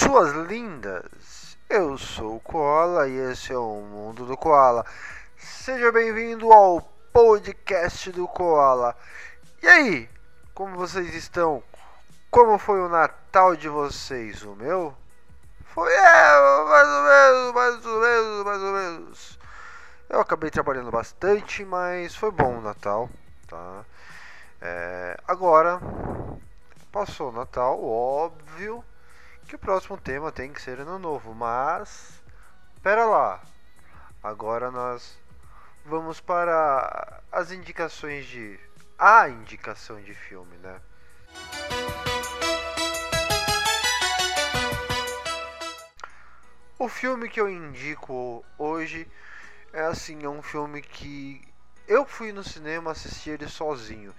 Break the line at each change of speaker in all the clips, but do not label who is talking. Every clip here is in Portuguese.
suas lindas! Eu sou o Koala e esse é o Mundo do Koala. Seja bem-vindo ao podcast do Koala. E aí, como vocês estão? Como foi o Natal de vocês? O meu? Foi é, mais ou menos, mais ou menos, mais ou menos. Eu acabei trabalhando bastante, mas foi bom o Natal, tá? É, agora, passou o Natal, óbvio que o próximo tema tem que ser ano novo, mas pera lá. Agora nós vamos para as indicações de a indicação de filme, né? O filme que eu indico hoje é assim, é um filme que eu fui no cinema assistir ele sozinho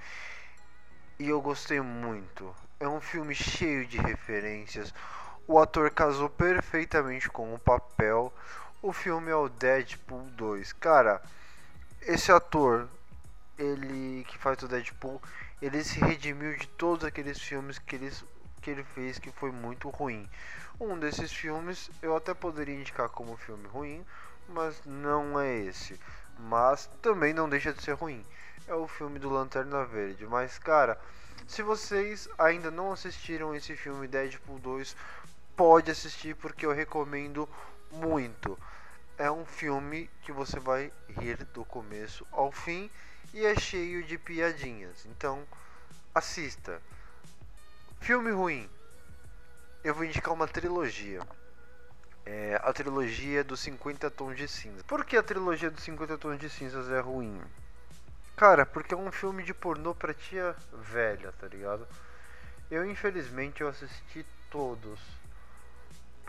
e eu gostei muito. É um filme cheio de referências, o ator casou perfeitamente com o papel. O filme é o Deadpool 2. Cara, esse ator, ele que faz o Deadpool, ele se redimiu de todos aqueles filmes que ele, que ele fez que foi muito ruim. Um desses filmes eu até poderia indicar como filme ruim, mas não é esse. Mas também não deixa de ser ruim. É o filme do Lanterna Verde. Mas, cara, se vocês ainda não assistiram esse filme Deadpool 2, pode assistir porque eu recomendo muito. É um filme que você vai rir do começo ao fim e é cheio de piadinhas. Então, assista. Filme ruim. Eu vou indicar uma trilogia. É a trilogia dos 50 tons de cinza. Por que a trilogia dos 50 tons de cinzas é ruim? Cara, porque é um filme de pornô pra tia velha, tá ligado? Eu infelizmente eu assisti todos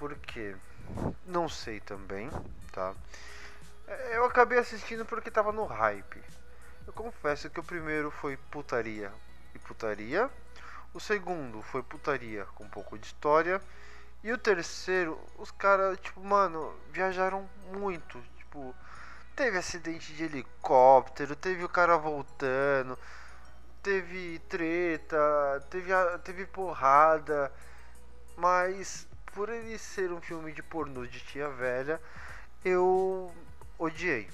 por quê? Não sei também, tá? É, eu acabei assistindo porque tava no hype. Eu confesso que o primeiro foi putaria e putaria. O segundo foi putaria com um pouco de história. E o terceiro, os caras, tipo, mano, viajaram muito. Tipo, teve acidente de helicóptero, teve o cara voltando, teve treta, teve, teve porrada. Mas por ele ser um filme de pornô de tia velha, eu odiei.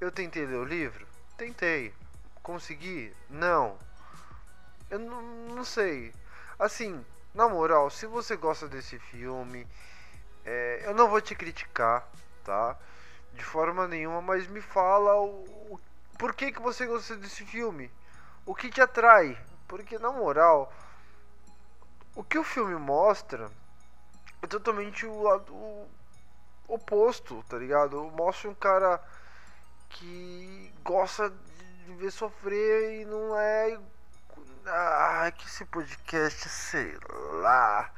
Eu tentei ler o livro? Tentei. Consegui? Não. Eu não, não sei. Assim, na moral, se você gosta desse filme, é, eu não vou te criticar, tá? De forma nenhuma, mas me fala o, o por que, que você gosta desse filme? O que te atrai? Porque na moral, o que o filme mostra é totalmente o lado oposto, tá ligado? Mostra um cara que gosta de ver sofrer e não é. Ah, que esse podcast, sei lá.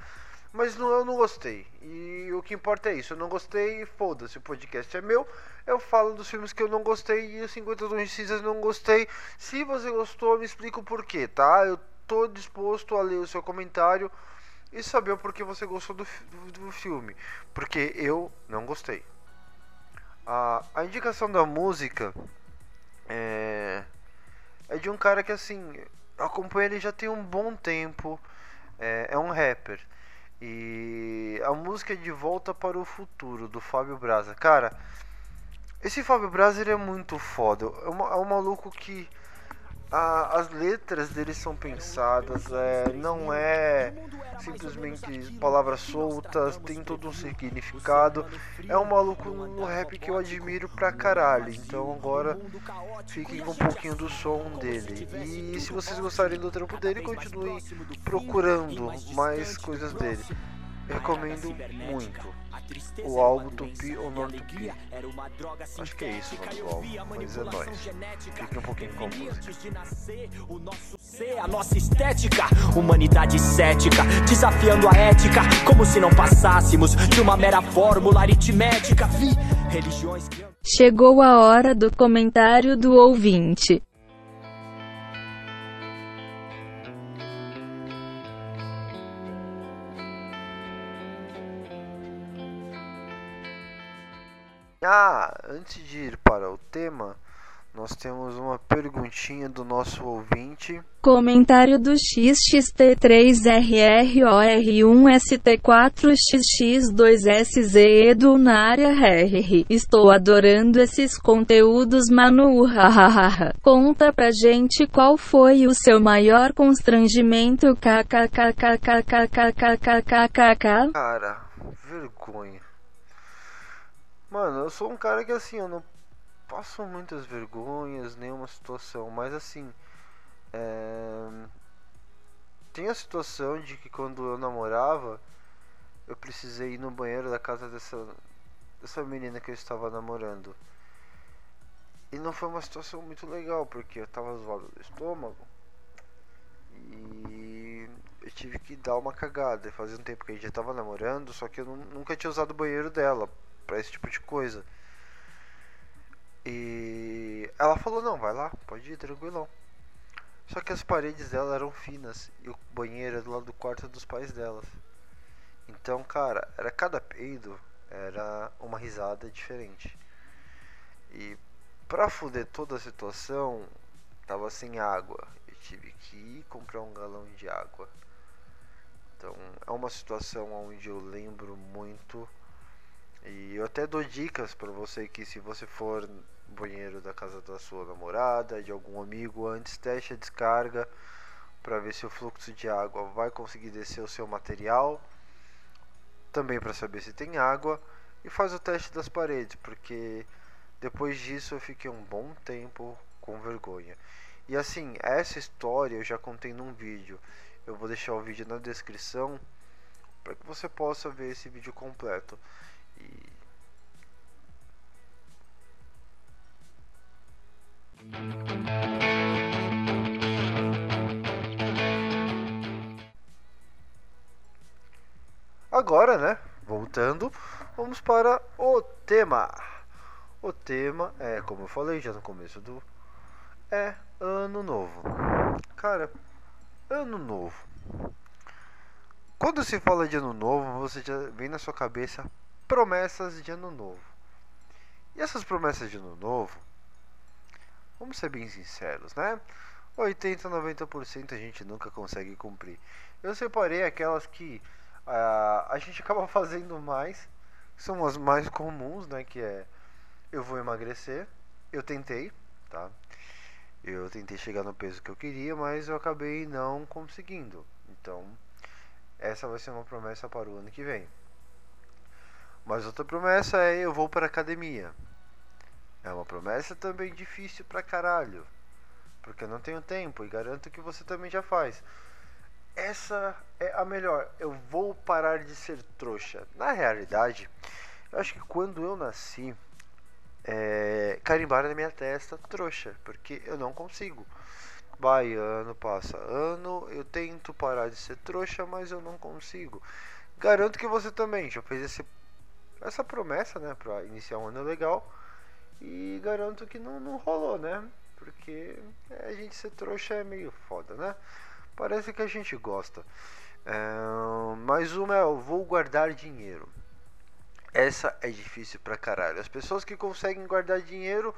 Mas não, eu não gostei. E o que importa é isso. Eu não gostei e foda-se. O podcast é meu. Eu falo dos filmes que eu não gostei e os 50 tons de cinzas não gostei. Se você gostou, me explica o porquê, tá? Eu tô disposto a ler o seu comentário e saber o porquê você gostou do, do, do filme. Porque eu não gostei. A, a indicação da música é, é de um cara que assim, eu acompanho ele já tem um bom tempo. É, é um rapper. E a música é De Volta para o Futuro, do Fábio Braza. Cara, esse Fábio Braza ele é muito foda. É, uma, é um maluco que a, as letras deles são pensadas, é, não é simplesmente palavras soltas, tem todo um significado. É um maluco no rap que eu admiro pra caralho. Então agora fiquem com um pouquinho do som dele. E se vocês gostarem do trampo dele, continuem procurando mais coisas dele. Recomendo muito o álbum Tupi ou não Tupi. Acho que é isso o álbum, mas é nóis. Fique um pouquinho com a
nossa estética, humanidade cética, desafiando a ética, como se não passássemos de uma mera fórmula aritmética. Vi religiões que...
Chegou a hora do comentário do ouvinte.
Antes de ir para o tema, nós temos uma perguntinha do nosso ouvinte.
Comentário do XXT3RROR1ST4XX2SZ Edu na área RR. Estou adorando esses conteúdos, Manu. Conta pra gente qual foi o seu maior constrangimento.
Cara, vergonha. Mano, eu sou um cara que assim, eu não passo muitas vergonhas, nenhuma situação, mas assim. É... Tem a situação de que quando eu namorava, eu precisei ir no banheiro da casa dessa, dessa menina que eu estava namorando. E não foi uma situação muito legal, porque eu tava zoado do estômago. E eu tive que dar uma cagada. Fazia um tempo que a gente já tava namorando, só que eu nunca tinha usado o banheiro dela para esse tipo de coisa. E ela falou: Não, vai lá, pode ir, tranquilão. Só que as paredes dela eram finas e o banheiro era do lado do quarto dos pais delas. Então, cara, era cada peido, era uma risada diferente. E pra fuder toda a situação, tava sem água. Eu tive que ir comprar um galão de água. Então, é uma situação onde eu lembro muito. E eu até dou dicas para você que se você for banheiro da casa da sua namorada, de algum amigo, antes teste a descarga para ver se o fluxo de água vai conseguir descer o seu material. Também para saber se tem água e faz o teste das paredes, porque depois disso eu fiquei um bom tempo com vergonha. E assim, essa história eu já contei num vídeo. Eu vou deixar o vídeo na descrição para que você possa ver esse vídeo completo. Agora, né? Voltando, vamos para o tema. O tema é, como eu falei já no começo do. É ano novo. Cara, ano novo. Quando se fala de ano novo, você já vem na sua cabeça promessas de ano novo. E essas promessas de ano novo Vamos ser bem sinceros, né? 80, 90% a gente nunca consegue cumprir. Eu separei aquelas que uh, a gente acaba fazendo mais, são as mais comuns, né? Que é eu vou emagrecer. Eu tentei, tá? Eu tentei chegar no peso que eu queria, mas eu acabei não conseguindo. Então, essa vai ser uma promessa para o ano que vem. Mas outra promessa é eu vou para a academia. É uma promessa também difícil pra caralho. Porque eu não tenho tempo e garanto que você também já faz. Essa é a melhor. Eu vou parar de ser trouxa. Na realidade, eu acho que quando eu nasci, é, carimbaram na minha testa trouxa. Porque eu não consigo. Vai, ano passa ano, eu tento parar de ser trouxa, mas eu não consigo. Garanto que você também já fez esse, essa promessa, né, para iniciar um ano legal e garanto que não, não rolou, né? Porque a gente ser trouxa é meio foda, né? Parece que a gente gosta. É, mais uma é eu vou guardar dinheiro. Essa é difícil pra caralho. As pessoas que conseguem guardar dinheiro,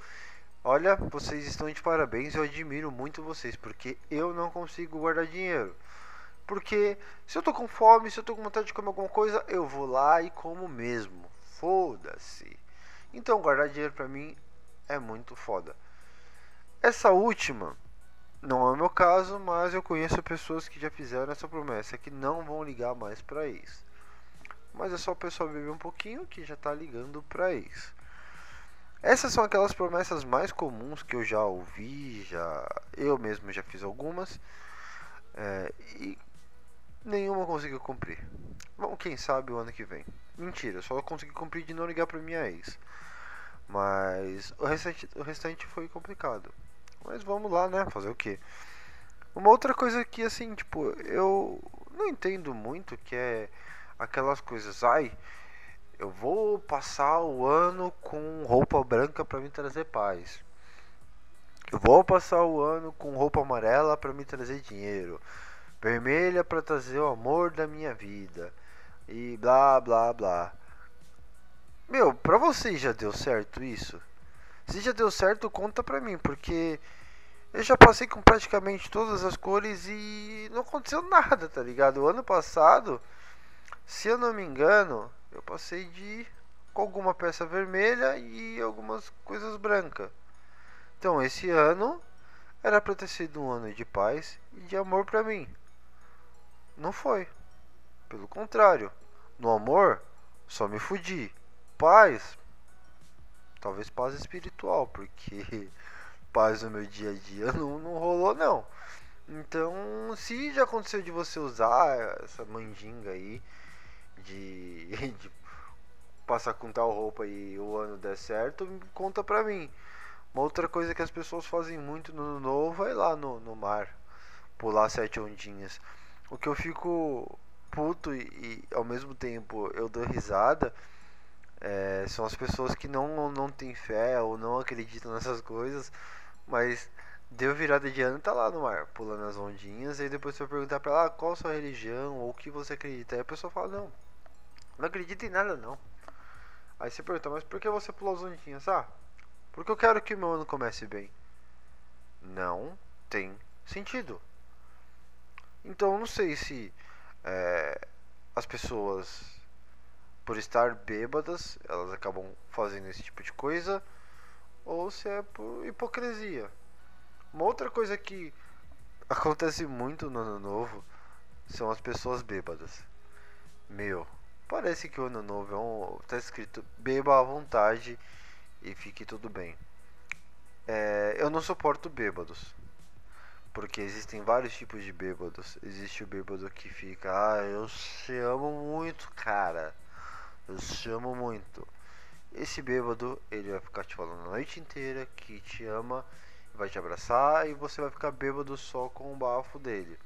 olha, vocês estão de parabéns. Eu admiro muito vocês, porque eu não consigo guardar dinheiro. Porque se eu tô com fome, se eu tô com vontade de comer alguma coisa, eu vou lá e como mesmo. Foda-se. Então, guardar dinheiro para mim é muito foda. Essa última não é o meu caso, mas eu conheço pessoas que já fizeram essa promessa que não vão ligar mais para isso. Mas é só o pessoal beber um pouquinho que já tá ligando para isso. Essas são aquelas promessas mais comuns que eu já ouvi, já eu mesmo já fiz algumas é, e nenhuma conseguiu cumprir. Bom, quem sabe o ano que vem. Mentira, só consegui cumprir de não ligar pra minha ex. Mas o restante, o restante foi complicado. Mas vamos lá, né? Fazer o que? Uma outra coisa que, assim, tipo, eu não entendo muito que é aquelas coisas. Ai, eu vou passar o ano com roupa branca para me trazer paz. Eu vou passar o ano com roupa amarela para me trazer dinheiro. Vermelha para trazer o amor da minha vida e blá blá blá. Meu, pra vocês já deu certo isso? Se já deu certo, conta pra mim, porque eu já passei com praticamente todas as cores e não aconteceu nada, tá ligado? O ano passado, se eu não me engano, eu passei de com alguma peça vermelha e algumas coisas brancas. Então, esse ano era para ter sido um ano de paz e de amor para mim. Não foi. Pelo contrário, no amor só me fudi. Paz, talvez paz espiritual, porque paz no meu dia a dia não, não rolou não. Então, se já aconteceu de você usar essa mandinga aí de, de passar com tal roupa e o ano der certo, conta pra mim. Uma outra coisa que as pessoas fazem muito no novo é ir lá no, no mar, pular sete ondinhas. O que eu fico puto e, e ao mesmo tempo eu dou risada é, são as pessoas que não, não têm fé ou não acreditam nessas coisas, mas deu virada de ano tá lá no mar, pulando as ondinhas, e depois você vai perguntar pra ela ah, qual sua religião ou o que você acredita. Aí a pessoa fala, não, não acredito em nada não. Aí você pergunta, mas por que você pulou as ondinhas? Ah, porque eu quero que o meu ano comece bem. Não tem sentido. Então não sei se é, as pessoas, por estar bêbadas, elas acabam fazendo esse tipo de coisa, ou se é por hipocrisia. Uma outra coisa que acontece muito no ano novo são as pessoas bêbadas. Meu, Parece que o ano novo é um. tá escrito beba à vontade e fique tudo bem. É, eu não suporto bêbados. Porque existem vários tipos de bêbados. Existe o bêbado que fica, ah, eu te amo muito, cara. Eu te amo muito. Esse bêbado, ele vai ficar te falando a noite inteira que te ama, vai te abraçar e você vai ficar bêbado só com o bafo dele.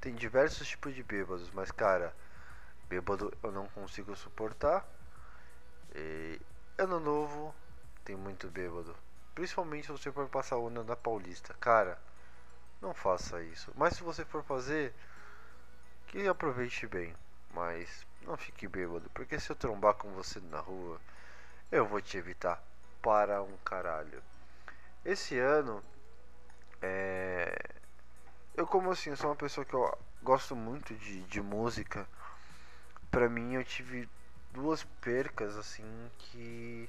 Tem diversos tipos de bêbados, mas cara, Bêbado eu não consigo suportar. E ano novo tem muito bêbado. Principalmente se você for passar o ano na Paulista. Cara, não faça isso. Mas se você for fazer, que aproveite bem. Mas não fique bêbado. Porque se eu trombar com você na rua, eu vou te evitar para um caralho. Esse ano, é... eu como assim, eu sou uma pessoa que eu gosto muito de, de música para mim eu tive duas percas assim que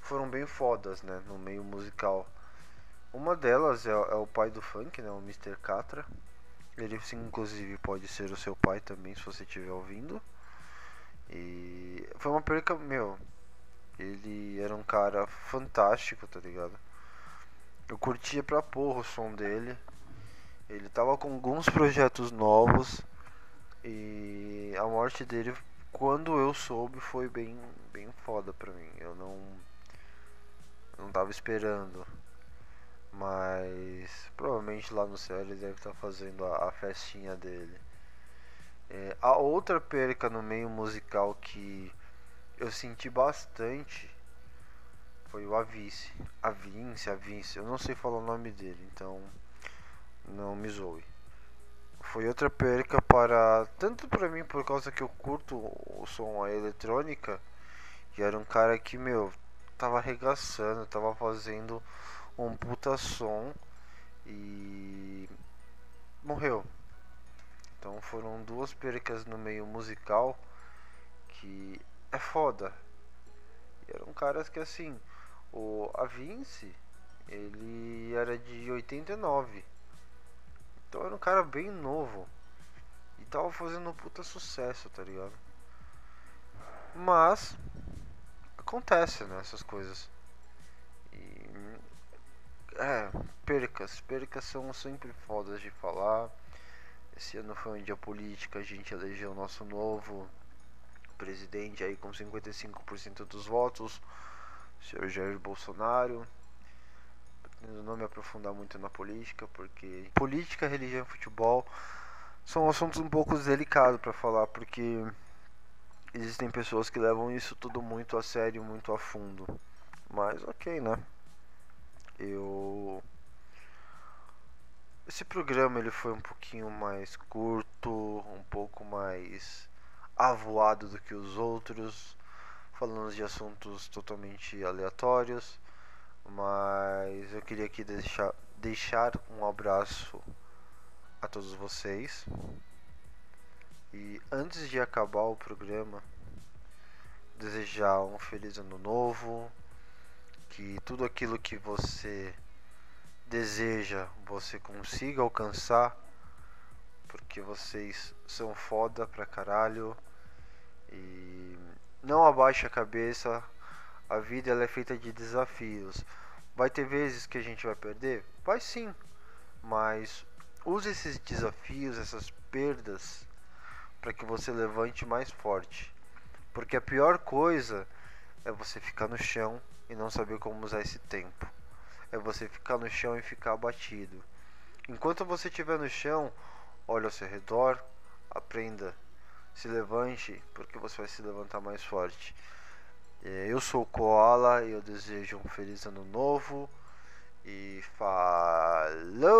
foram bem fodas, né, no meio musical. Uma delas é, é o pai do funk, né, o Mr. Catra. Ele sim, inclusive pode ser o seu pai também, se você estiver ouvindo. E foi uma perca, meu. Ele era um cara fantástico, tá ligado? Eu curtia pra porra o som dele. Ele tava com alguns projetos novos. E a morte dele, quando eu soube, foi bem, bem foda pra mim. Eu não, não tava esperando. Mas provavelmente lá no céu ele deve estar tá fazendo a, a, festinha dele. É, a outra perca no meio musical que eu senti bastante foi o Avice. Avince, Avince, eu não sei falar o nome dele, então não me zoe foi outra perca para tanto para mim por causa que eu curto o som a eletrônica e era um cara que meu tava arregaçando, tava fazendo um puta som e morreu. Então foram duas percas no meio musical que é foda. E eram caras que assim, o a Vince, ele era de 89 então era um cara bem novo. E tava fazendo um puta sucesso, tá ligado? Mas acontece, né, essas coisas. É, percas, percas são sempre fodas de falar. Esse ano foi um dia político, a gente elegeu o nosso novo presidente aí com 55% dos votos, senhor Jair Bolsonaro não me aprofundar muito na política, porque política, religião e futebol são assuntos um pouco delicados para falar, porque existem pessoas que levam isso tudo muito a sério, muito a fundo. Mas ok, né? Eu esse programa ele foi um pouquinho mais curto, um pouco mais avoado do que os outros, falando de assuntos totalmente aleatórios Mas eu queria aqui deixar, deixar um abraço a todos vocês. E antes de acabar o programa, desejar um feliz ano novo, que tudo aquilo que você deseja você consiga alcançar, porque vocês são foda pra caralho e não abaixe a cabeça. A vida ela é feita de desafios. Vai ter vezes que a gente vai perder? Vai sim. Mas use esses desafios, essas perdas para que você levante mais forte. Porque a pior coisa é você ficar no chão e não saber como usar esse tempo. É você ficar no chão e ficar abatido. Enquanto você estiver no chão, olhe ao seu redor, aprenda, se levante, porque você vai se levantar mais forte. É, eu sou o Koala e eu desejo um feliz ano novo e falou!